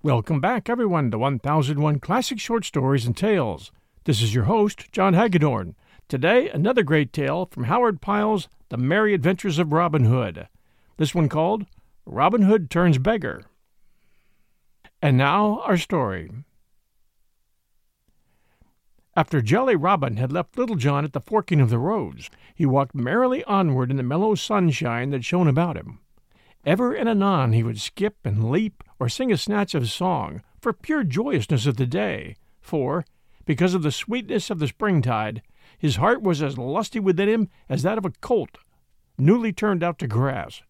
Welcome back, everyone, to 1001 Classic Short Stories and Tales. This is your host, John Hagedorn. Today, another great tale from Howard Pyle's The Merry Adventures of Robin Hood. This one called Robin Hood Turns Beggar. And now, our story. After Jolly Robin had left Little John at the forking of the roads, he walked merrily onward in the mellow sunshine that shone about him. Ever and anon he would skip and leap or sing a snatch of song for pure joyousness of the day, for, because of the sweetness of the springtide, his heart was as lusty within him as that of a colt newly turned out to grass.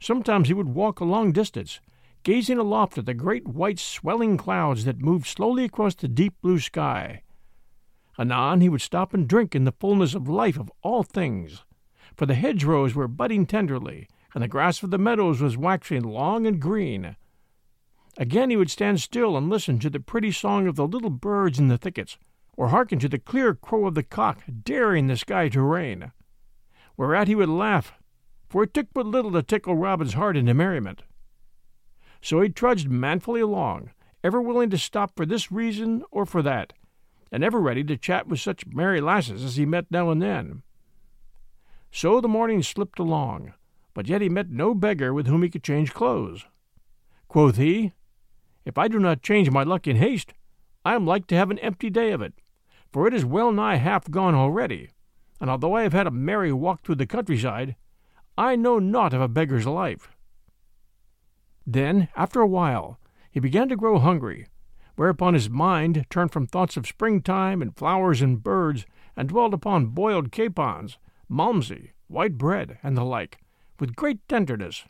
Sometimes he would walk a long distance, gazing aloft at the great white swelling clouds that moved slowly across the deep blue sky. Anon he would stop and drink in the fullness of life of all things, for the hedgerows were budding tenderly, and the grass of the meadows was waxing long and green. Again he would stand still and listen to the pretty song of the little birds in the thickets, or hearken to the clear crow of the cock daring the sky to rain. Whereat he would laugh, for it took but little to tickle Robin's heart into merriment. So he trudged manfully along, ever willing to stop for this reason or for that, and ever ready to chat with such merry lasses as he met now and then. So the morning slipped along, but yet he met no beggar with whom he could change clothes. Quoth he, If I do not change my luck in haste, I am like to have an empty day of it, for it is well nigh half gone already, and although I have had a merry walk through the countryside, I know naught of a beggar's life. Then, after a while, he began to grow hungry, whereupon his mind turned from thoughts of springtime and flowers and birds, and dwelt upon boiled capons, malmsey, white bread, and the like, with great tenderness.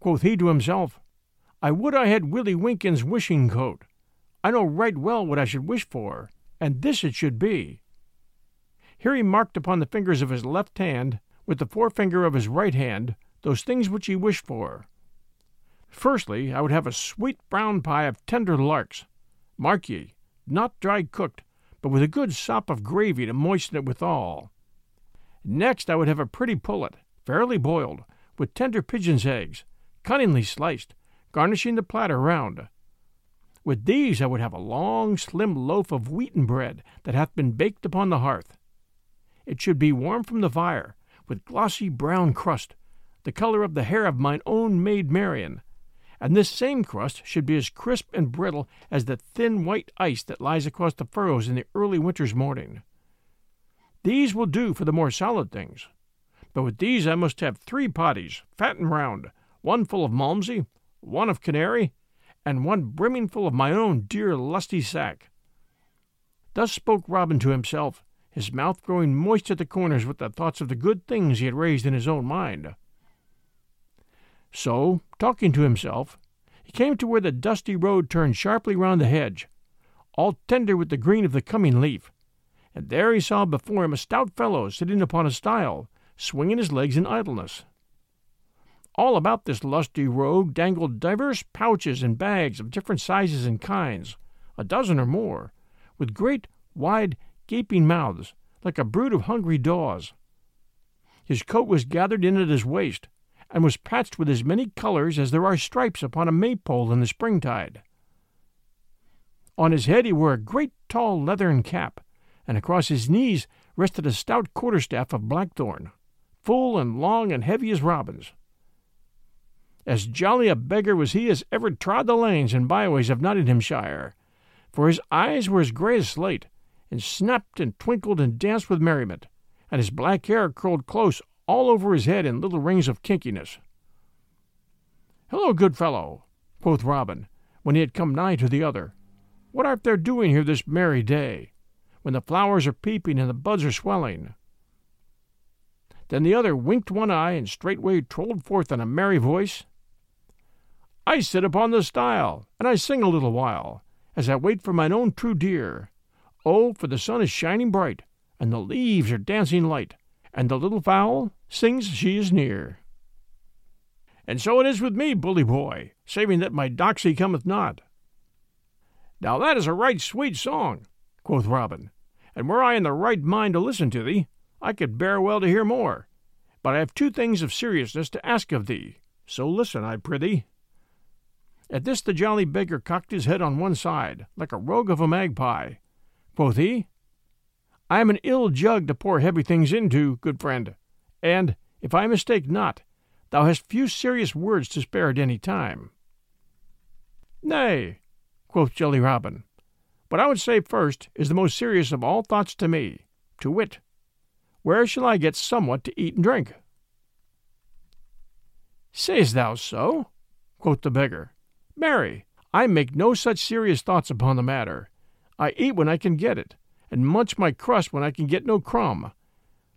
Quoth he to himself, I would I had Willie Winkin's wishing coat. I know right well what I should wish for, and this it should be. Here he marked upon the fingers of his left hand, with the forefinger of his right hand, those things which he wished for. Firstly, I would have a sweet brown pie of tender larks. Mark ye, not dry cooked, but with a good sop of gravy to moisten it withal. Next, I would have a pretty pullet, fairly boiled, with tender pigeon's eggs, cunningly sliced, garnishing the platter round. With these I would have a long, slim loaf of wheaten bread that hath been baked upon the hearth. It should be warm from the fire, with glossy brown crust, the color of the hair of mine own maid Marian, and this same crust should be as crisp and brittle as the thin white ice that lies across the furrows in the early winter's morning. These will do for the more solid things. But with these I must have three pottles, fat and round, one full of malmsey, one of canary, and one brimming full of my own dear lusty sack. Thus spoke Robin to himself, his mouth growing moist at the corners with the thoughts of the good things he had raised in his own mind. So, talking to himself, he came to where the dusty road turned sharply round the hedge, all tender with the green of the coming leaf, and there he saw before him a stout fellow sitting upon a stile, swinging his legs in idleness. all about this lusty rogue dangled divers pouches and bags of different sizes and kinds, a dozen or more, with great, wide, gaping mouths, like a brood of hungry daws. His coat was gathered in at his waist, and was patched with as many colors as there are stripes upon a maypole in the springtide. On his head he wore a great tall leathern cap, and across his knees rested a stout quarterstaff of blackthorn, full and long and heavy as Robin's. As jolly a beggar was he as ever trod the lanes and byways of Nottinghamshire, for his eyes were as grey as slate, and snapped and twinkled and danced with merriment, and his black hair curled close all over his head in little rings of kinkiness. Hello, good fellow, quoth Robin, when he had come nigh to the other. What art thou doing here this merry day, when the flowers are peeping and the buds are swelling? Then the other winked one eye and straightway trolled forth in a merry voice. I sit upon the stile, and I sing a little while, as I wait for mine own true dear. Oh, for the sun is shining bright, and the leaves are dancing light, and the little fowl sings she is near. And so it is with me, bully boy, saving that my doxy cometh not. Now that is a right sweet song, quoth Robin, and were I in the right mind to listen to thee, I could bear well to hear more. But I have two things of seriousness to ask of thee, so listen, I prithee. At this the jolly beggar cocked his head on one side, like a rogue of a magpie. Quoth he, I am an ill jug to pour heavy things into, good friend, and, if I mistake not, thou hast few serious words to spare at any time. Nay, quoth Jelly Robin, what I would say first is the most serious of all thoughts to me, to wit, where shall I get somewhat to eat and drink? Sayest thou so? quoth the beggar. Marry, I make no such serious thoughts upon the matter. I eat when I can get it, and munch my crust when I can get no crumb.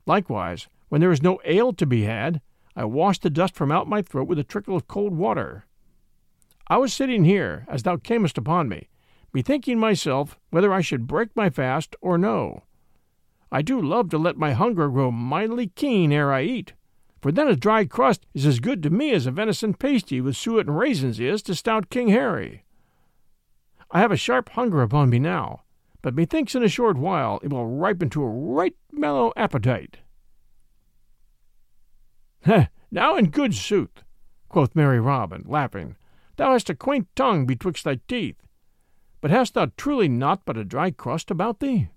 Likewise, when there is no ale to be had, I wash the dust from out my throat with a trickle of cold water. I was sitting here, as thou camest upon me, bethinking myself whether I should break my fast or no. I do love to let my hunger grow mightily keen ere I eat for then a dry crust is as good to me as a venison pasty with suet and raisins is to stout King Harry. I have a sharp hunger upon me now, but methinks in a short while it will ripen to a right mellow appetite. now in good sooth, quoth merry Robin, laughing, thou hast a quaint tongue betwixt thy teeth. But hast thou truly naught but a dry crust about thee?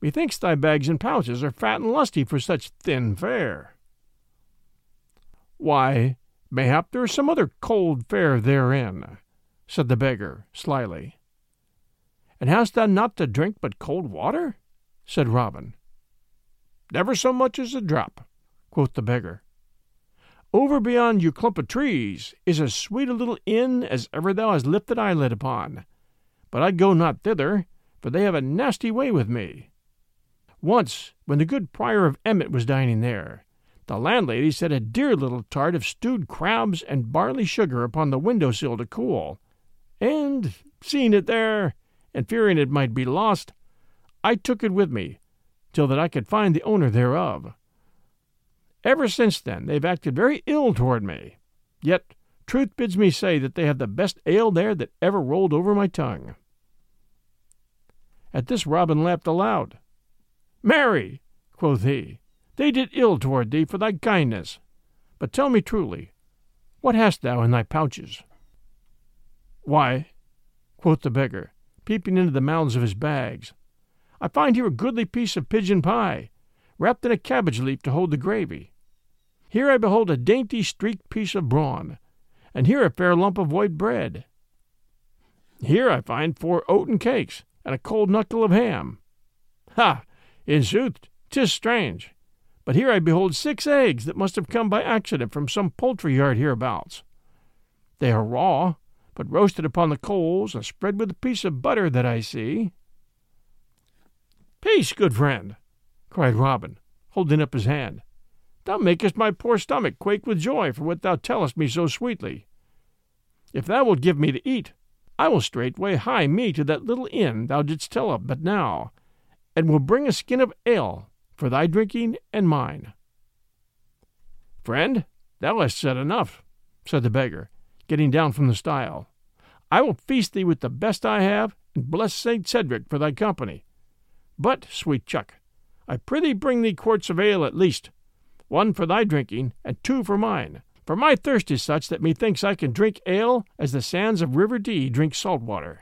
Methinks thy bags and pouches are fat and lusty for such thin fare. Why, mayhap there is some other cold fare therein, said the beggar slyly. And hast thou not to drink but cold water? said Robin. Never so much as a drop, quoth the beggar. Over beyond you clump of trees is as sweet a little inn as ever thou hast lifted eyelid upon. But I go not thither, for they have a nasty way with me. Once, when the good prior of Emmet was dining there, the landlady set a dear little tart of stewed crabs and barley sugar upon the window sill to cool, and, seeing it there, and fearing it might be lost, I took it with me, till that I could find the owner thereof. Ever since then they've acted very ill toward me, yet truth bids me say that they have the best ale there that ever rolled over my tongue. At this Robin laughed aloud. Marry, quoth he, they did ill toward thee for thy kindness. But tell me truly, what hast thou in thy pouches? Why, quoth the beggar, peeping into the mouths of his bags, I find here a goodly piece of pigeon pie, wrapped in a cabbage leaf to hold the gravy. Here I behold a dainty streaked piece of brawn, and here a fair lump of white bread. Here I find four oaten cakes and a cold knuckle of ham. Ha! In sooth, tis strange. But here I behold six eggs that must have come by accident from some poultry yard hereabouts. They are raw, but roasted upon the coals and spread with a piece of butter that I see. Peace, good friend, cried Robin, holding up his hand. Thou makest my poor stomach quake with joy for what thou tellest me so sweetly. If thou wilt give me to eat, I will straightway hie me to that little inn thou didst tell of but now, and will bring a skin of ale for thy drinking and mine. Friend, Thou hast said enough, said the beggar, getting down from the stile. I will feast thee with the best I have, and bless Saint Cedric for thy company. But, sweet chuck, I prithee bring thee quarts of ale at least, one for thy drinking, and two for mine. For my thirst is such that methinks I can drink ale as the sands of River Dee drink salt water.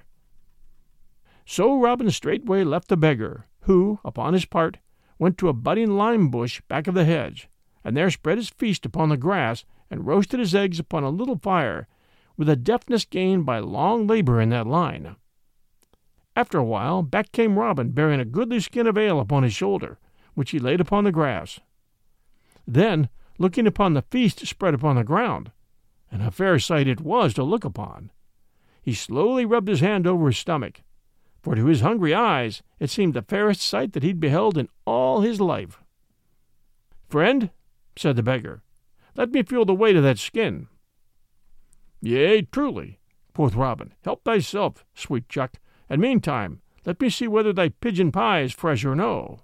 So Robin straightway left the beggar, who, upon his part, went to a budding lime bush back of the hedge, and there spread his feast upon the grass and roasted his eggs upon a little fire, with a deftness gained by long labor in that line. After a while, back came Robin, bearing a goodly skin of ale upon his shoulder, which he laid upon the grass. Then, looking upon the feast spread upon the ground, and a fair sight it was to look upon, he slowly rubbed his hand over his stomach, for to his hungry eyes it seemed the fairest sight that he'd beheld in all his life. Friend, said the beggar, let me feel the weight of that skin. Yea, truly, quoth Robin, help thyself, sweet chuck, and meantime let me see whether thy pigeon pie is fresh or no.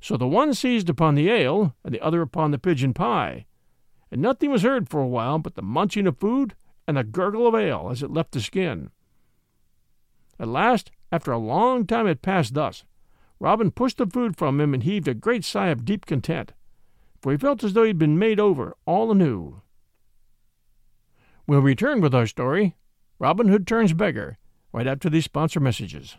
So the one seized upon the ale, and the other upon the pigeon pie, and nothing was heard for a while but the munching of food and the gurgle of ale as it left the skin. At last, after a long time had passed thus, Robin pushed the food from him and heaved a great sigh of deep content, for he felt as though he had been made over all anew. We'll return with our story, Robin Hood Turns Beggar, right after these sponsor messages.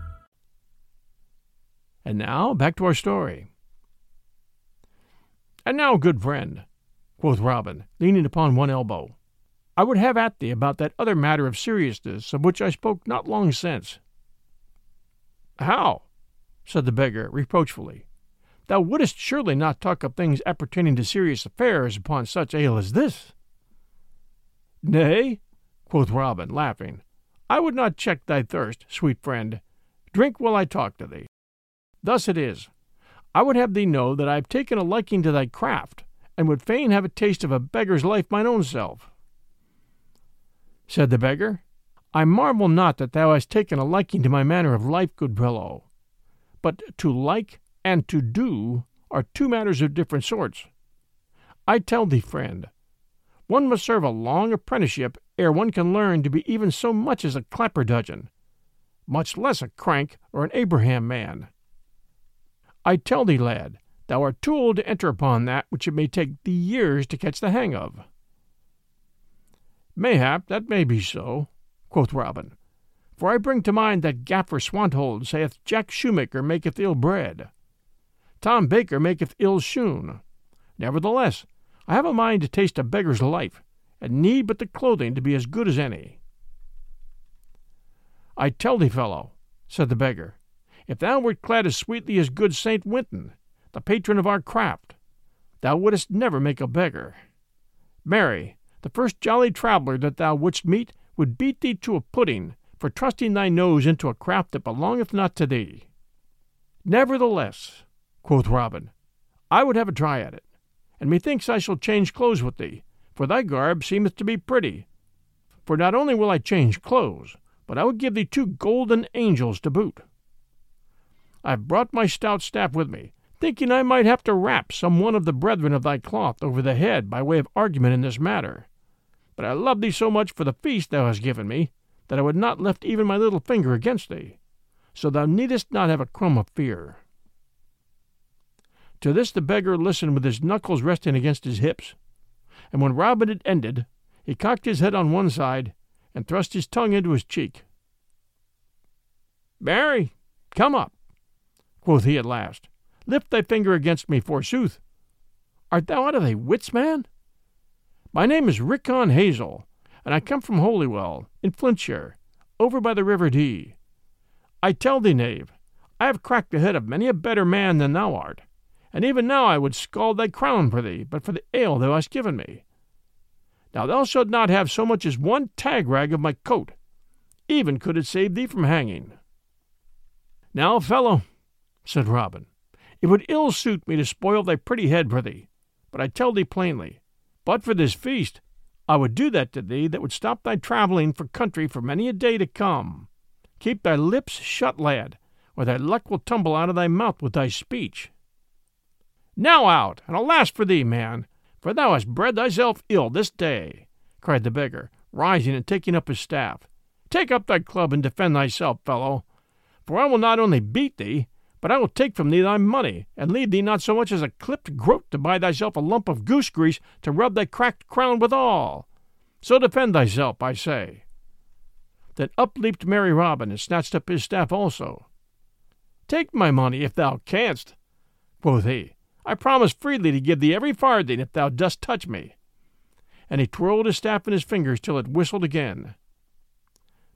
And now back to our story. And now, good friend, quoth Robin, leaning upon one elbow, I would have at thee about that other matter of seriousness of which I spoke not long since. How? said the beggar reproachfully. Thou wouldst surely not talk of things appertaining to serious affairs upon such ale as this. Nay, quoth Robin, laughing, I would not check thy thirst, sweet friend. Drink while I talk to thee. Thus it is. I would have thee know that I have taken a liking to thy craft, and would fain have a taste of a beggar's life mine own self. Said the beggar, I marvel not that thou hast taken a liking to my manner of life, good fellow. But to like and to do are two matters of different sorts. I tell thee, friend, one must serve a long apprenticeship ere one can learn to be even so much as a clapper-dudgeon, much less a crank or an Abraham man. I tell thee, lad, thou art too old to enter upon that which it may take thee years to catch the hang of. Mayhap that may be so, quoth Robin, for I bring to mind that Gaffer Swanthold saith Jack Shoemaker maketh ill bread. Tom Baker maketh ill shoon. Nevertheless, I have a mind to taste a beggar's life, and need but the clothing to be as good as any. I tell thee, fellow, said the beggar, if thou wert clad as sweetly as good Saint Winton, the patron of our craft, thou wouldst never make a beggar. Marry, the first jolly traveller that thou wouldst meet would beat thee to a pudding for trusting thy nose into a craft that belongeth not to thee. Nevertheless, quoth Robin, I would have a try at it, and methinks I shall change clothes with thee, for thy garb seemeth to be pretty. For not only will I change clothes, but I will give thee two golden angels to boot. I've brought my stout staff with me, thinking I might have to rap some one of the brethren of thy cloth over the head by way of argument in this matter. But I love thee so much for the feast thou hast given me, that I would not lift even my little finger against thee. So thou needest not have a crumb of fear. To this the beggar listened with his knuckles resting against his hips, and when Robin had ended, he cocked his head on one side and thrust his tongue into his cheek. Mary, come up, quoth he at last. Lift thy finger against me, forsooth. Art thou out of thy wits, man? My name is Riccon Hazel, and I come from Holywell, in Flintshire, over by the river Dee. I tell thee, knave, I have cracked the head of many a better man than thou art, and even now I would scald thy crown for thee, but for the ale thou hast given me. Now thou shalt not have so much as one tag rag of my coat, even could it save thee from hanging. Now, fellow, said Robin, it would ill suit me to spoil thy pretty head for thee, but I tell thee plainly, but for this feast, I would do that to thee that would stop thy travelling for country for many a day to come. Keep thy lips shut, lad, or thy luck will tumble out of thy mouth with thy speech. Now out, and alas for thee, man, for thou hast bred thyself ill this day, cried the beggar, rising and taking up his staff. Take up thy club and defend thyself, fellow, for I will not only beat thee, but I will take from thee thy money, and leave thee not so much as a clipped groat to buy thyself a lump of goose grease to rub thy cracked crown withal. So defend thyself, I say. Then up leaped merry Robin and snatched up his staff also. Take my money if thou canst, quoth he. I promise freely to give thee every farthing if thou dost touch me. And he twirled his staff in his fingers till it whistled again.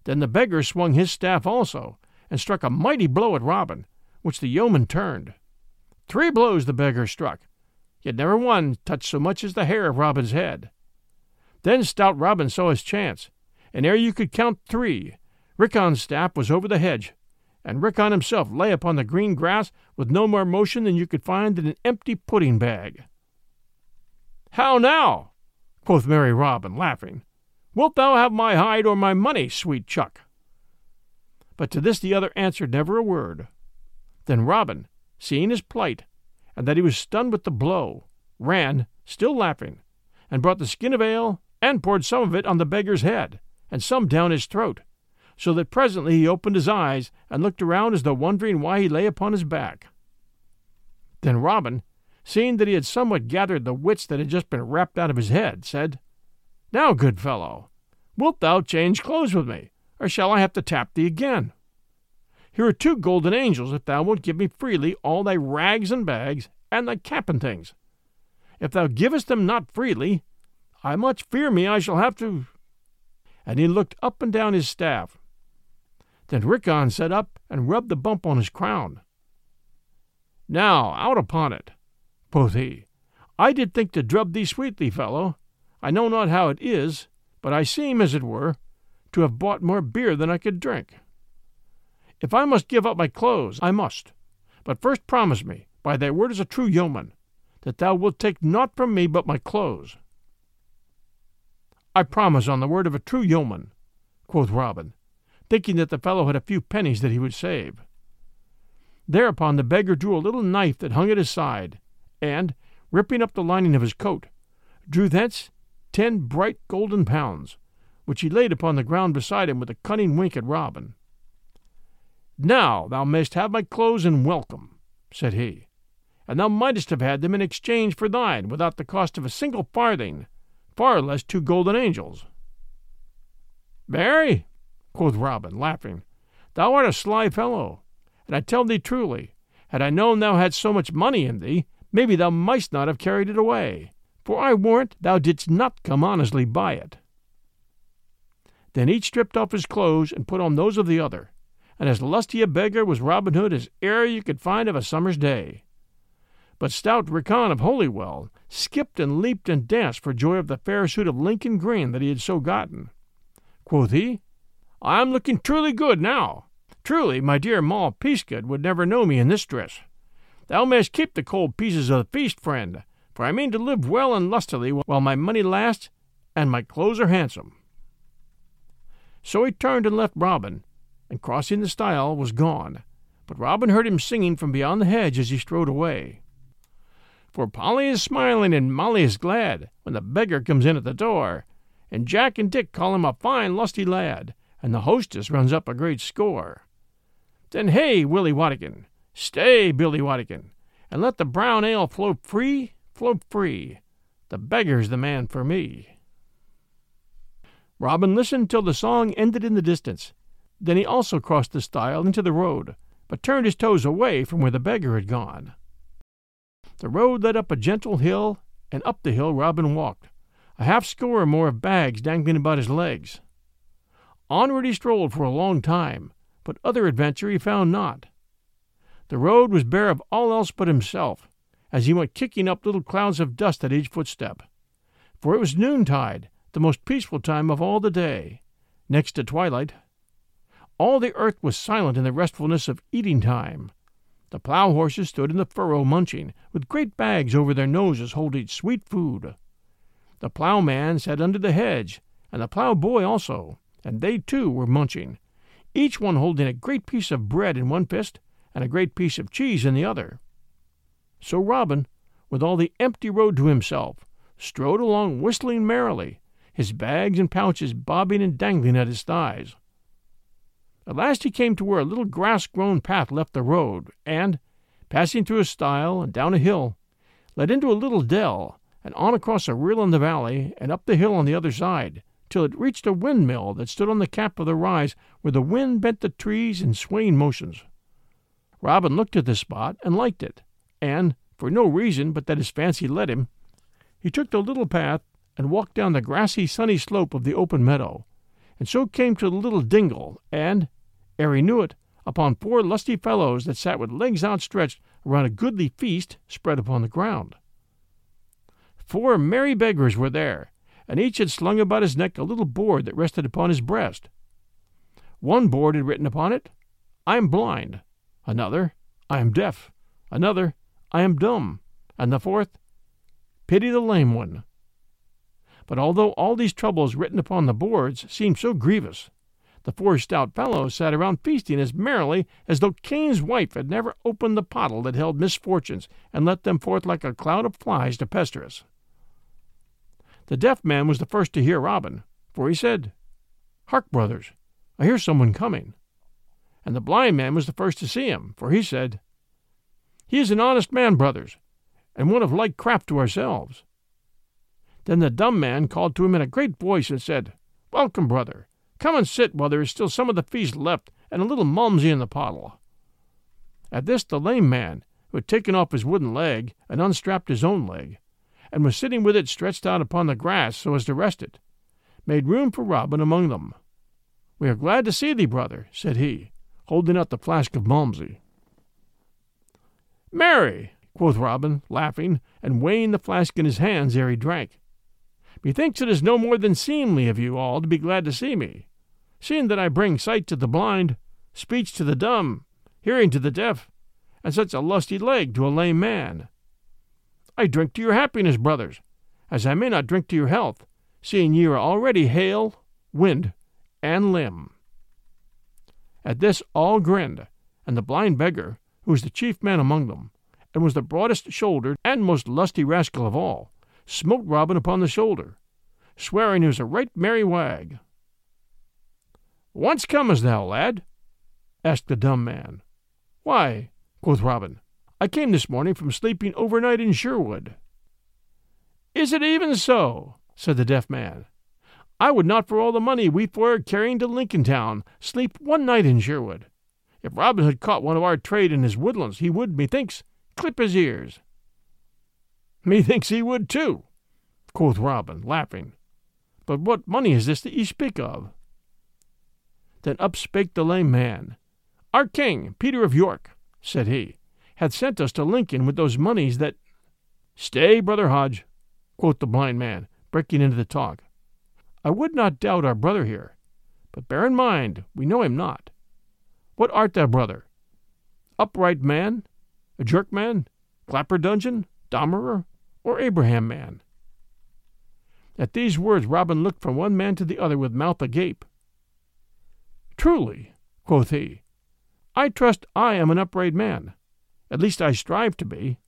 Then the beggar swung his staff also, and struck a mighty blow at Robin, which the yeoman turned. Three blows the beggar struck, yet never one touched so much as the hair of Robin's head. Then stout Robin saw his chance, and ere you could count three, Riccon's staff was over the hedge, and Riccon himself lay upon the green grass with no more motion than you could find in an empty pudding bag. How now? quoth merry Robin, laughing. Wilt thou have my hide or my money, sweet chuck? But to this the other answered never a word. Then Robin, seeing his plight, and that he was stunned with the blow, ran, still laughing, and brought the skin of ale, and poured some of it on the beggar's head, and some down his throat, so that presently he opened his eyes and looked around as though wondering why he lay upon his back. Then Robin, seeing that he had somewhat gathered the wits that had just been rapped out of his head, said, Now, good fellow, wilt thou change clothes with me, or shall I have to tap thee again? Here are two golden angels if thou wilt give me freely all thy rags and bags and thy cap and things. If thou givest them not freely, I much fear me I shall have to. And he looked up and down his staff, then Riccon sat up and rubbed the bump on his crown. Now, out upon it, quoth he. I did think to drub thee sweetly, fellow. I know not how it is, but I seem, as it were, to have bought more beer than I could drink. If I must give up my clothes, I must. But first promise me, by thy word as a true yeoman, that thou wilt take naught from me but my clothes. I promise on the word of a true yeoman, quoth Robin, thinking that the fellow had a few pennies that he would save. Thereupon the beggar drew a little knife that hung at his side, and, ripping up the lining of his coat, drew thence ten bright golden pounds, which he laid upon the ground beside him with a cunning wink at Robin. Now thou mayst have my clothes and welcome, said he, and thou mightest have had them in exchange for thine without the cost of a single farthing, far less two golden angels. Marry, quoth Robin, laughing. Thou art a sly fellow, and I tell thee truly, had I known thou hadst so much money in thee, maybe thou mightst not have carried it away, for I warrant thou didst not come honestly by it. Then each stripped off his clothes and put on those of the other, and as lusty a beggar was Robin Hood as e'er you could find of a summer's day. But stout Riccon of Holywell skipped and leaped and danced for joy of the fair suit of Lincoln green that he had so gotten. Quoth he, I am looking truly good now. Truly, my dear Moll Peasgood would never know me in this dress. Thou mayst keep the cold pieces of the feast, friend, for I mean to live well and lustily while my money lasts and my clothes are handsome. So he turned and left Robin, and crossing the stile was gone. But Robin heard him singing from beyond the hedge as he strode away. For Polly is smiling and Molly is glad when the beggar comes in at the door, and Jack and Dick call him a fine lusty lad, and the hostess runs up a great score. Then hey, Willie Wadigan, stay, Billy Wadigan, and let the brown ale flow free, flow free. The beggar's the man for me. Robin listened till the song ended in the distance. Then he also crossed the stile into the road, but turned his toes away from where the beggar had gone. The road led up a gentle hill, and up the hill Robin walked, a half score or more of bags dangling about his legs. Onward he strolled for a long time, but other adventure he found not. The road was bare of all else but himself, as he went kicking up little clouds of dust at each footstep. For it was noontide, the most peaceful time of all the day, next to twilight. All the earth was silent in the restfulness of eating time. The plough horses stood in the furrow munching, with great bags over their noses holding sweet food. The ploughman sat under the hedge, and the plow boy also, and they too were munching, each one holding a great piece of bread in one fist and a great piece of cheese in the other. So Robin, with all the empty road to himself, strode along whistling merrily, his bags and pouches bobbing and dangling at his thighs. At last he came to where a little grass grown path left the road, and, passing through a stile and down a hill, led into a little dell, and on across a rill in the valley, and up the hill on the other side, till it reached a windmill that stood on the cap of the rise where the wind bent the trees in swaying motions. Robin looked at this spot and liked it, and, for no reason but that his fancy led him, he took the little path and walked down the grassy, sunny slope of the open meadow, and so came to the little dingle, and, ere he knew it, upon four lusty fellows that sat with legs outstretched around a goodly feast spread upon the ground. Four merry beggars were there, and each had slung about his neck a little board that rested upon his breast. One board had written upon it, I am blind, another, I am deaf, another, I am dumb, and the fourth, Pity the lame one. But although all these troubles written upon the boards seemed so grievous, the four stout fellows sat around feasting as merrily as though Cain's wife had never opened the pottle that held misfortunes and let them forth like a cloud of flies to pester us. The deaf man was the first to hear Robin, for he said, Hark, brothers, I hear someone coming. And the blind man was the first to see him, for he said, He is an honest man, brothers, and one of like craft to ourselves. Then the dumb man called to him in a great voice and said, Welcome, brother. Come and sit while there is still some of the feast left and a little malmsey in the pottle. At this the lame man, who had taken off his wooden leg and unstrapped his own leg, and was sitting with it stretched out upon the grass so as to rest it, made room for Robin among them. We are glad to see thee, brother, said he, holding out the flask of Malmsey. Marry, quoth Robin, laughing, and weighing the flask in his hands ere he drank. Methinks it is no more than seemly of you all to be glad to see me, seeing that I bring sight to the blind, speech to the dumb, hearing to the deaf, and such a lusty leg to a lame man. I drink to your happiness, brothers, as I may not drink to your health, seeing ye are already hale, wind, and limb. At this all grinned, and the blind beggar, who was the chief man among them, and was the broadest shouldered and most lusty rascal of all, smote Robin upon the shoulder, swearing he was a right merry wag. Whence comest thou, lad? asked the dumb man. Why, quoth Robin, I came this morning from sleeping overnight in Sherwood. Is it even so? said the deaf man. I would not for all the money we are carrying to Lincoln Town sleep one night in Sherwood. If Robin had caught one of our trade in his woodlands, he would, methinks, clip his ears. Methinks he would too, quoth Robin, laughing. But what money is this that ye speak of? Then up spake the lame man. Our king, Peter of York, said he, hath sent us to Lincoln with those moneys that. Stay, brother Hodge, quoth the blind man, breaking into the talk. I would not doubt our brother here, but bear in mind we know him not. What art thou, brother? Upright man? A Jarkman? Clapper dudgeon? Dommerer? Or Abraham man? At these words Robin looked from one man to the other with mouth agape. Truly, quoth he, I trust I am an upright man. At least I strive to be.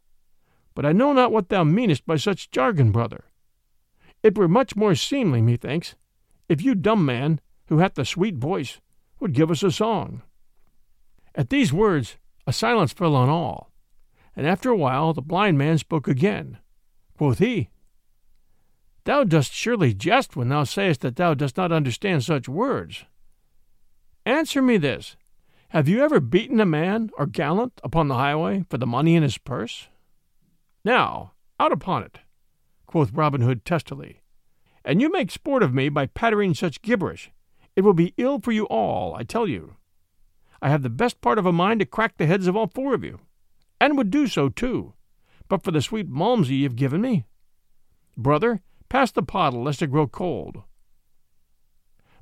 But I know not what thou meanest by such jargon, brother. It were much more seemly, methinks, if you dumb man, who hath a sweet voice, would give us a song. At these words a silence fell on all, and after a while the blind man spoke again. Quoth he, Thou dost surely jest when thou sayest that thou dost not understand such words. Answer me this Have you ever beaten a man or gallant upon the highway for the money in his purse? Now, out upon it, quoth Robin Hood testily. And you make sport of me by pattering such gibberish. It will be ill for you all, I tell you. I have the best part of a mind to crack the heads of all four of you, and would do so too, but for the sweet Malmsey you've given me. Brother, pass the pottle, lest it grow cold.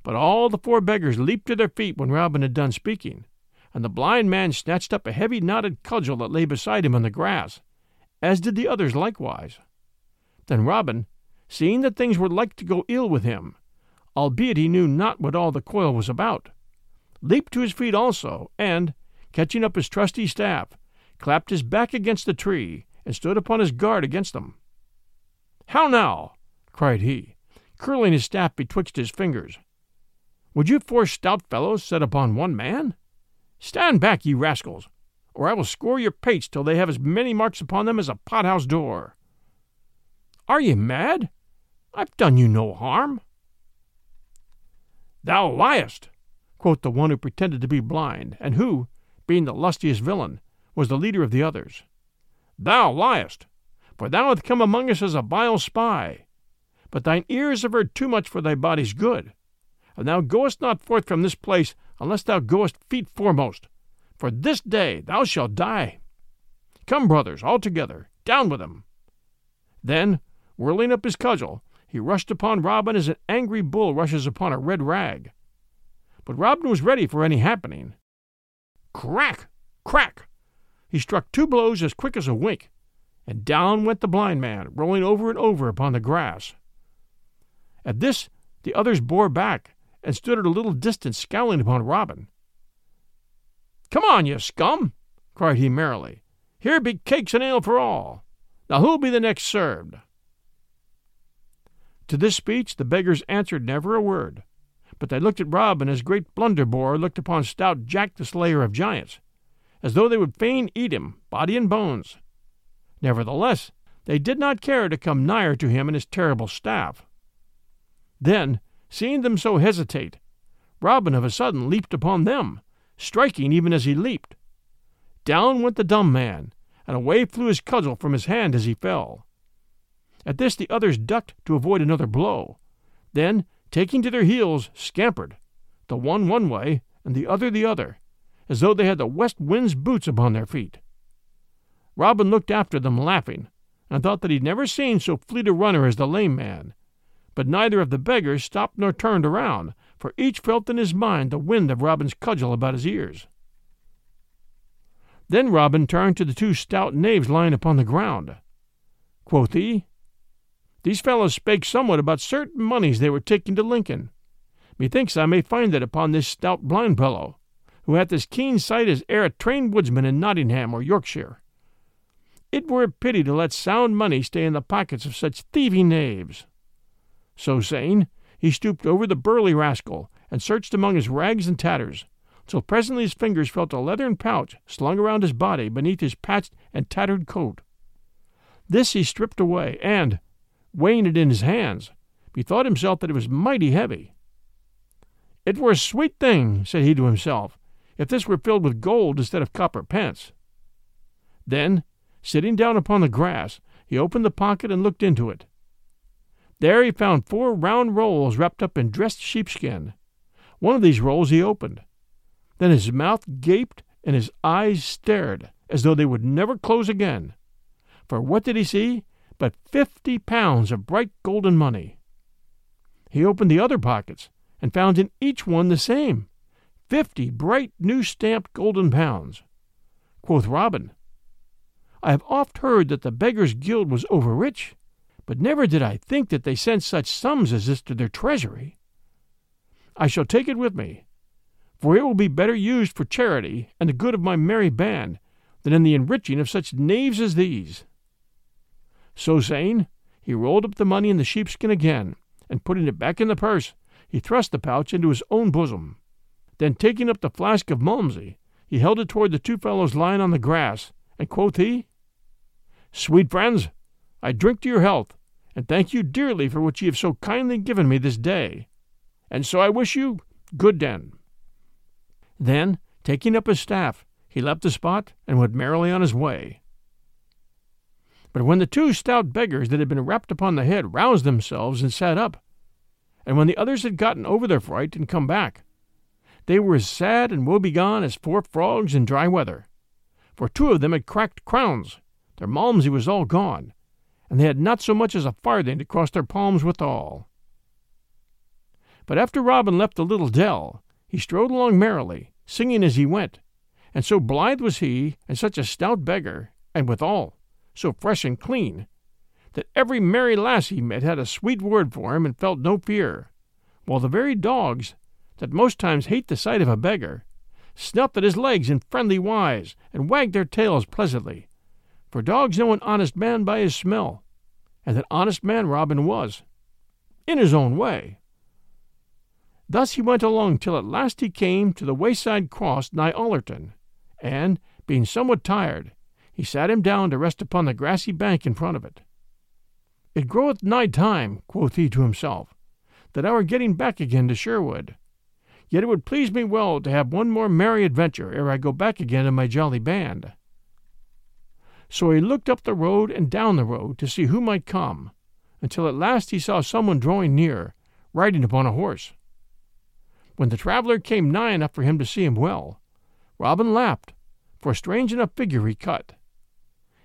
But all the four beggars leaped to their feet when Robin had done speaking, and the blind man snatched up a heavy knotted cudgel that lay beside him on the grass, as did the others likewise. Then Robin, seeing that things were like to go ill with him, albeit he knew not what all the coil was about, leaped to his feet also, and, catching up his trusty staff, clapped his back against the tree, and stood upon his guard against them. How now? cried he, curling his staff betwixt his fingers. Would you four stout fellows set upon one man? Stand back, ye rascals, or I will score your pates till they have as many marks upon them as a pothouse door. Are ye mad? I've done you no harm. Thou liest, quoth the one who pretended to be blind, and who, being the lustiest villain, was the leader of the others. Thou liest, for thou hast come among us as a vile spy. But thine ears have heard too much for thy body's good and thou goest not forth from this place unless thou goest feet foremost. For this day thou shalt die. Come, brothers, all together, down with him. Then, whirling up his cudgel, he rushed upon Robin as an angry bull rushes upon a red rag. But Robin was ready for any happening. Crack! Crack! He struck two blows as quick as a wink, and down went the blind man, rolling over and over upon the grass. At this the others bore back, and stood at a little distance scowling upon Robin. Come on, you scum! cried he merrily. Here be cakes and ale for all. Now who'll be the next served? To this speech the beggars answered never a word, but they looked at Robin as great Blunderbore looked upon stout Jack the Slayer of Giants, as though they would fain eat him, body and bones. Nevertheless, they did not care to come nigher to him and his terrible staff. Then Seeing them so hesitate, Robin of a sudden leaped upon them, striking even as he leaped. Down went the dumb man, and away flew his cudgel from his hand as he fell. At this the others ducked to avoid another blow, then, taking to their heels, scampered, the one one way and the other the other, as though they had the west wind's boots upon their feet. Robin looked after them laughing, and thought that he'd never seen so fleet a runner as the lame man, but neither of the beggars stopped nor turned around, for each felt in his mind the wind of Robin's cudgel about his ears. Then Robin turned to the two stout knaves lying upon the ground. Quoth he, These fellows spake somewhat about certain moneys they were taking to Lincoln. Methinks I may find it upon this stout blind fellow, who hath as keen sight as e'er a trained woodsman in Nottingham or Yorkshire. It were a pity to let sound money stay in the pockets of such thieving knaves. So saying, he stooped over the burly rascal and searched among his rags and tatters, till presently his fingers felt a leathern pouch slung around his body beneath his patched and tattered coat. This he stripped away, and, weighing it in his hands, bethought himself that it was mighty heavy. It were a sweet thing, said he to himself, if this were filled with gold instead of copper pence. Then, sitting down upon the grass, he opened the pocket and looked into it. There he found four round rolls wrapped up in dressed sheepskin. One of these rolls he opened. Then his mouth gaped and his eyes stared as though they would never close again. For what did he see but fifty pounds of bright golden money? He opened the other pockets and found in each one the same fifty bright new stamped golden pounds. Quoth Robin, I have oft heard that the Beggars' Guild was over rich but never did I think that they sent such sums as this to their treasury. I shall take it with me, for it will be better used for charity and the good of my merry band than in the enriching of such knaves as these. So saying, he rolled up the money in the sheepskin again, and putting it back in the purse, he thrust the pouch into his own bosom. Then taking up the flask of Malmsey, he held it toward the two fellows lying on the grass, and quoth he, Sweet friends, I drink to your health, and thank you dearly for what ye have so kindly given me this day. And so I wish you good den. Then, taking up his staff, he left the spot and went merrily on his way. But when the two stout beggars that had been rapped upon the head roused themselves and sat up, and when the others had gotten over their fright and come back, they were as sad and woebegone as four frogs in dry weather, for two of them had cracked crowns their malmsey was all gone, and they had not so much as a farthing to cross their palms withal. But after Robin left the little dell, he strode along merrily, singing as he went, and so blithe was he, and such a stout beggar, and withal so fresh and clean, that every merry lass he met had a sweet word for him and felt no fear, while the very dogs, that most times hate the sight of a beggar, snuffed at his legs in friendly wise, and wagged their tails pleasantly, for dogs know an honest man by his smell, and an honest man Robin was, in his own way. Thus he went along till at last he came to the wayside cross nigh Ollerton, and, being somewhat tired, he sat him down to rest upon the grassy bank in front of it. It groweth nigh time, quoth he to himself, that I getting back again to Sherwood. Yet it would please me well to have one more merry adventure ere I go back again in my jolly band. So he looked up the road and down the road to see who might come, until at last he saw someone drawing near, riding upon a horse. When the traveller came nigh enough for him to see him well, Robin laughed, for a strange enough figure he cut.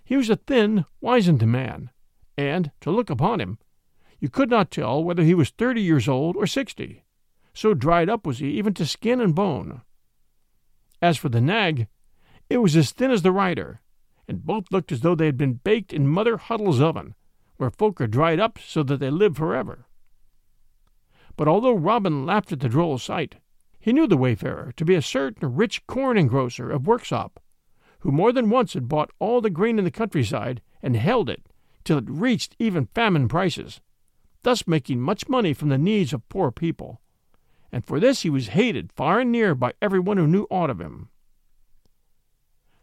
He was a thin, wizened man, and, to look upon him, you could not tell whether he was thirty years old or sixty, so dried up was he even to skin and bone. As for the nag, it was as thin as the rider, and both looked as though they had been baked in Mother Huddle's oven, where folk are dried up so that they live forever. But although Robin laughed at the droll sight, he knew the wayfarer to be a certain rich corn engrosser of Worksop, who more than once had bought all the grain in the countryside and held it till it reached even famine prices, thus making much money from the needs of poor people. And for this he was hated far and near by every one who knew aught of him.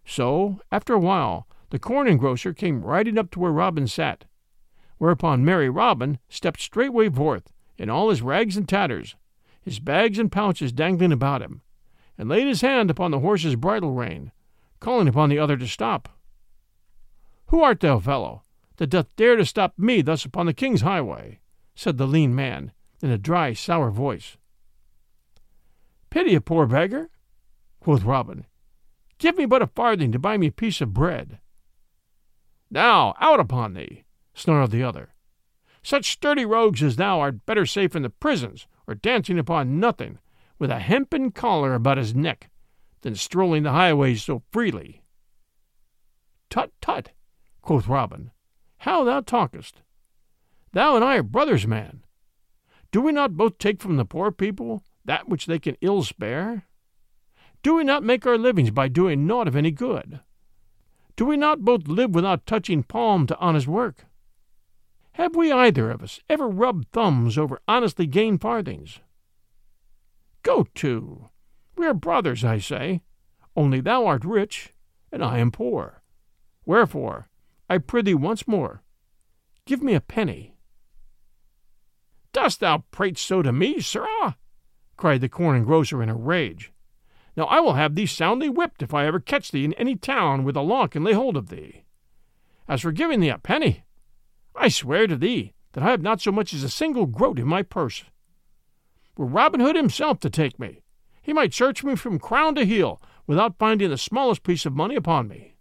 So, after a while, the corn engrosser came riding up to where Robin sat, whereupon merry Robin stepped straightway forth in all his rags and tatters, his bags and pouches dangling about him, and laid his hand upon the horse's bridle rein, calling upon the other to stop. Who art thou, fellow, that doth dare to stop me thus upon the king's highway? said the lean man, in a dry, sour voice. Pity a poor beggar, quoth Robin. Give me but a farthing to buy me a piece of bread. Now, out upon thee, snarled the other. Such sturdy rogues as thou art better safe in the prisons, or dancing upon nothing, with a hempen collar about his neck, than strolling the highways so freely. Tut, tut, quoth Robin, how thou talkest! Thou and I are brothers, man. Do we not both take from the poor people that which they can ill spare? Do we not make our livings by doing naught of any good? Do we not both live without touching palm to honest work? Have we either of us ever rubbed thumbs over honestly gained farthings? Go to. We are brothers, I say, only thou art rich, and I am poor. Wherefore, I prithee once more, give me a penny. Dost thou prate so to me, sirrah? Cried the corn engrosser in a rage. Now I will have thee soundly whipped if I ever catch thee in any town with a law can lay hold of thee. As for giving thee a penny, I swear to thee that I have not so much as a single groat in my purse. Were Robin Hood himself to take me, he might search me from crown to heel without finding the smallest piece of money upon me.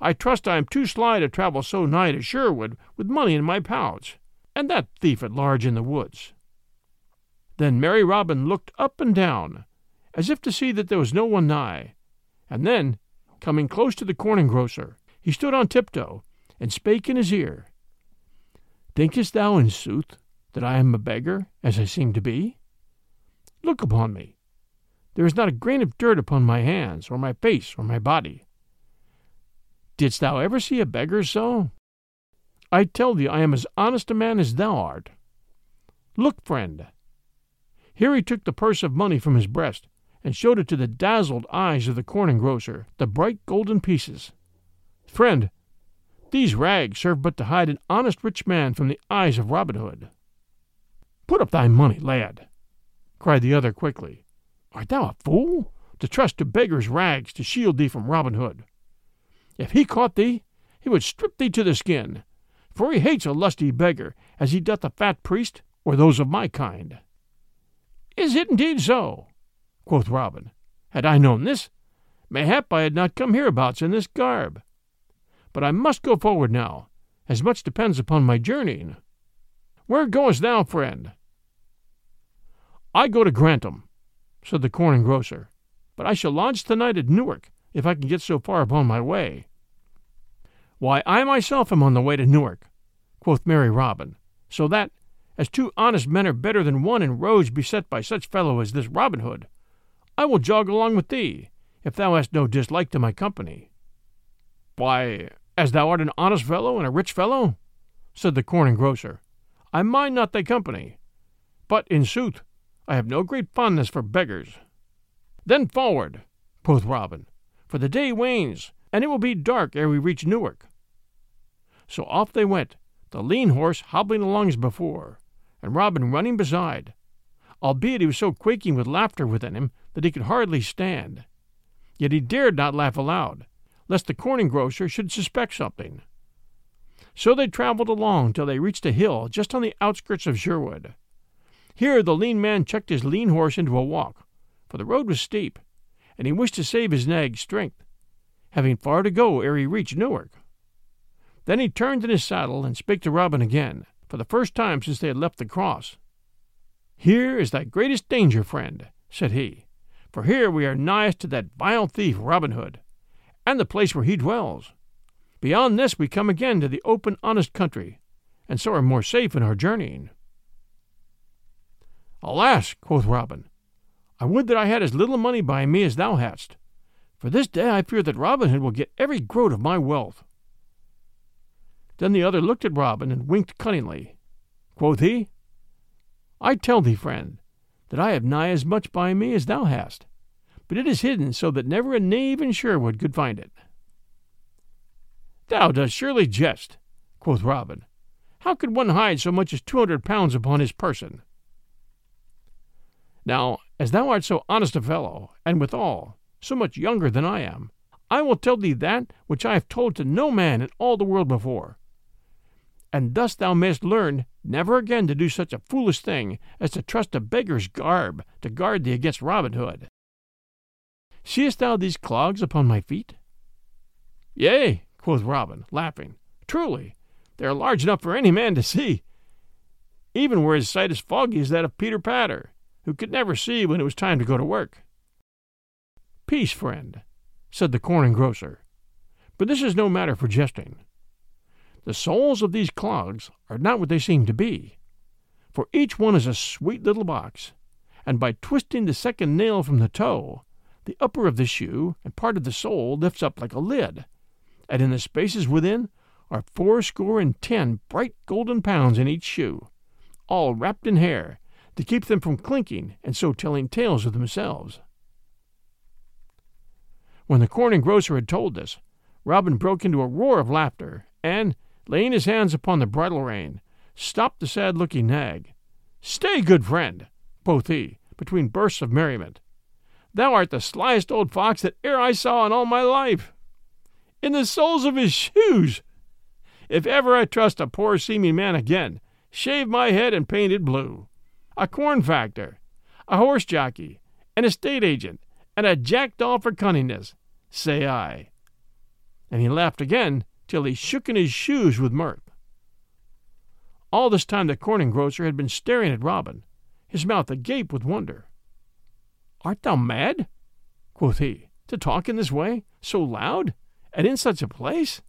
I trust I am too sly to travel so nigh to Sherwood with money in my pouch, and that thief at large in the woods. Then merry Robin looked up and down, as if to see that there was no one nigh, and then, coming close to the corn engrosser, he stood on tiptoe and spake in his ear. Thinkest thou, in sooth, that I am a beggar, as I seem to be? Look upon me. There is not a grain of dirt upon my hands, or my face, or my body. Didst thou ever see a beggar so? I tell thee I am as honest a man as thou art. Look, friend. Here he took the purse of money from his breast, and showed it to the dazzled eyes of the corn engrosser, the bright golden pieces. Friend, these rags serve but to hide an honest rich man from the eyes of Robin Hood. Put up thy money, lad, cried the other quickly. Art thou a fool, to trust to beggars' rags to shield thee from Robin Hood? If he caught thee, he would strip thee to the skin, for he hates a lusty beggar as he doth a fat priest or those of my kind. Is it indeed so? quoth Robin. Had I known this, mayhap I had not come hereabouts in this garb. But I must go forward now, as much depends upon my journeying. Where goest thou, friend? I go to Grantham, said the corn engrosser, but I shall lodge tonight at Newark, if I can get so far upon my way. Why, I myself am on the way to Newark, quoth merry Robin, so that, as two honest men are better than one in roads beset by such fellow as this Robin Hood, I will jog along with thee, if thou hast no dislike to my company. Why, as thou art an honest fellow and a rich fellow, said the corn engrosser, I mind not thy company. But, in sooth, I have no great fondness for beggars. Then forward, quoth Robin, for the day wanes, and it will be dark ere we reach Newark. So off they went, the lean horse hobbling along as before, and Robin running beside, albeit he was so quaking with laughter within him that he could hardly stand. Yet he dared not laugh aloud, lest the corn engrosser should suspect something. So they travelled along till they reached a hill just on the outskirts of Sherwood. Here the lean man checked his lean horse into a walk, for the road was steep, and he wished to save his nag's strength, having far to go ere he reached Newark. Then he turned in his saddle and spake to Robin again, for the first time since they had left the cross. Here is thy greatest danger, friend, said he, for here we are nighest to that vile thief Robin Hood, and the place where he dwells. Beyond this we come again to the open, honest country, and so are more safe in our journeying. Alas, quoth Robin, I would that I had as little money by me as thou hast, for this day I fear that Robin Hood will get every groat of my wealth. Then the other looked at Robin and winked cunningly. Quoth he, I tell thee, friend, that I have nigh as much by me as thou hast, but it is hidden so that never a knave in Sherwood could find it. Thou dost surely jest, quoth Robin. How could one hide so much as two hundred pounds upon his person? Now, as thou art so honest a fellow, and withal so much younger than I am, I will tell thee that which I have told to no man in all the world before. And thus thou mayst learn never again to do such a foolish thing as to trust a beggar's garb to guard thee against Robin Hood. Seest thou these clogs upon my feet? Yea, quoth Robin, laughing. Truly, they are large enough for any man to see, even were his sight as foggy as that of Peter Patter, who could never see when it was time to go to work. Peace, friend, said the corn engrosser, but this is no matter for jesting. The soles of these clogs are not what they seem to be, for each one is a sweet little box, and by twisting the second nail from the toe, the upper of the shoe and part of the sole lifts up like a lid, and in the spaces within are fourscore and ten bright golden pounds in each shoe, all wrapped in hair, to keep them from clinking and so telling tales of themselves. When the corn engrosser had told this, Robin broke into a roar of laughter, and, laying his hands upon the bridle rein, stopped the sad looking nag. Stay, good friend, quoth he, between bursts of merriment. Thou art the slyest old fox that e'er I saw in all my life. In the soles of his shoes! If ever I trust a poor seeming man again, shave my head and paint it blue. A corn factor, a horse jockey, an estate agent, and a jackdaw for cunningness, say I. And he laughed again till he shook in his shoes with mirth. All this time the corn engrosser had been staring at Robin, his mouth agape with wonder. Art thou mad? quoth he, to talk in this way, so loud, and in such a place?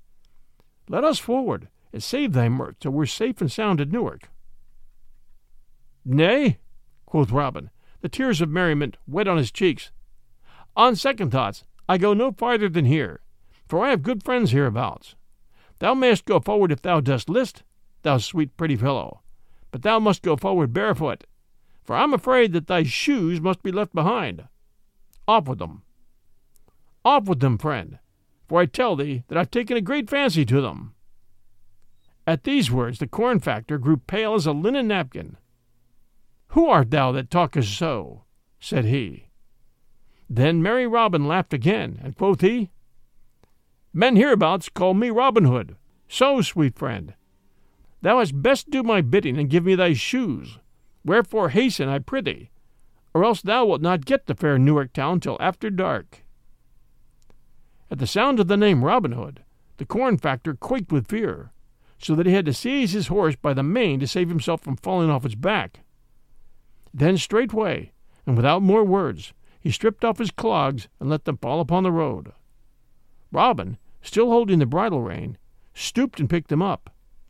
Let us forward, and save thy mirth till we're safe and sound at Newark. Nay, quoth Robin, the tears of merriment wet on his cheeks. On second thoughts, I go no farther than here, for I have good friends hereabouts. Thou mayst go forward if thou dost list, thou sweet pretty fellow, but thou must go forward barefoot, for I'm afraid that thy shoes must be left behind. Off with them. Off with them, friend, for I tell thee that I've taken a great fancy to them. At these words the corn factor grew pale as a linen napkin. Who art thou that talkest so? said he. Then merry Robin laughed again, and quoth he, Men hereabouts call me Robin Hood. So, sweet friend, thou hadst best do my bidding and give me thy shoes. Wherefore hasten, I prithee, or else thou wilt not get to fair Newark town till after dark. At the sound of the name Robin Hood, The corn factor quaked with fear, so that he had to seize his horse by the mane to save himself from falling off its back. Then straightway, and without more words, he stripped off his clogs and let them fall upon the road. Robin, still holding the bridle rein, stooped and picked them up.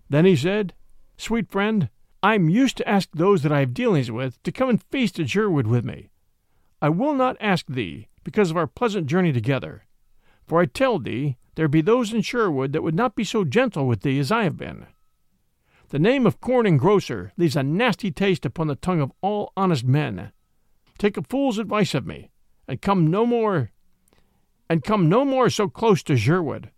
Then he said, Sweet friend, I am used to ask those that I have dealings with to come and feast at Sherwood with me. I will not ask thee, because of our pleasant journey together. For I tell thee, there be those in Sherwood that would not be so gentle with thee as I have been. The name of corn engrosser leaves a nasty taste upon the tongue of all honest men. Take a fool's advice of me, and come no more, and come no more so close to Sherwood,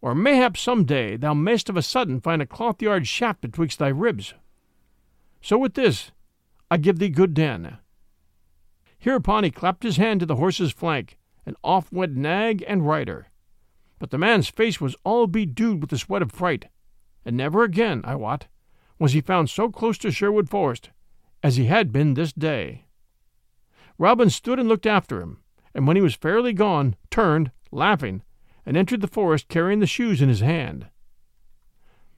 or mayhap some day thou mayst of a sudden find a cloth yard shaft betwixt thy ribs. So with this, I give thee good den. Hereupon he clapped his hand to the horse's flank, and off went nag and rider. But the man's face was all bedewed with the sweat of fright, and never again, I wot, was he found so close to Sherwood Forest as he had been this day. Robin stood and looked after him, and when he was fairly gone, turned, laughing, and entered the forest carrying the shoes in his hand.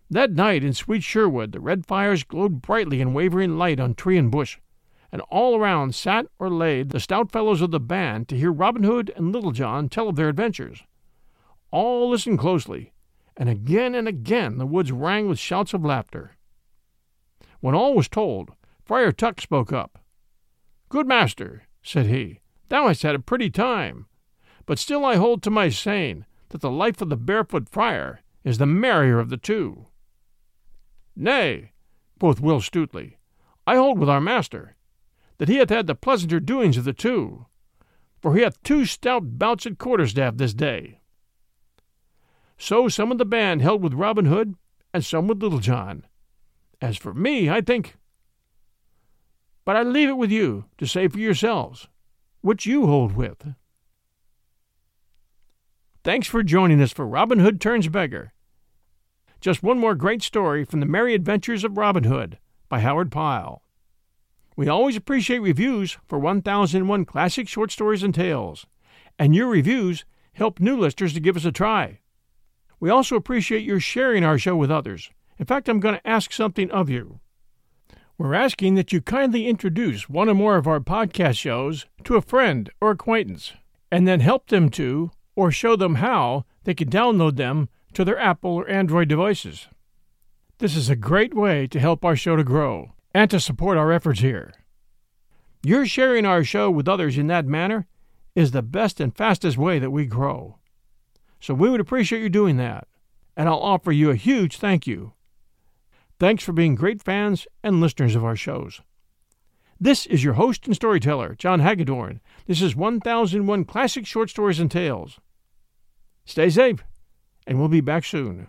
That night in sweet Sherwood the red fires glowed brightly in wavering light on tree and bush, and all around sat or lay the stout fellows of the band to hear Robin Hood and Little John tell of their adventures. All listened closely, and again and again the woods rang with shouts of laughter. When all was told, Friar Tuck spoke up. Good master, said he, thou hast had a pretty time, but still I hold to my saying that the life of the barefoot friar is the merrier of the two. Nay, quoth Will Stutely, I hold with our master, that he hath had the pleasanter doings of the two, for he hath two stout bouts at quarterstaff this day. So some of the band held with Robin Hood, and some with Little John. As for me, I think. But I leave it with you to say for yourselves which you hold with. Thanks for joining us for Robin Hood Turns Beggar. Just one more great story from the Merry Adventures of Robin Hood by Howard Pyle. We always appreciate reviews for 1001 Classic Short Stories and Tales, and your reviews help new listeners to give us a try. We also appreciate your sharing our show with others. In fact, I'm going to ask something of you. We're asking that you kindly introduce one or more of our podcast shows to a friend or acquaintance, and then help them to, or show them how, they can download them to their Apple or Android devices. This is a great way to help our show to grow and to support our efforts here. Your sharing our show with others in that manner is the best and fastest way that we grow. So we would appreciate you doing that, and I'll offer you a huge thank you. Thanks for being great fans and listeners of our shows. This is your host and storyteller, John Hagedorn. This is 1001 Classic Short Stories and Tales. Stay safe, and we'll be back soon.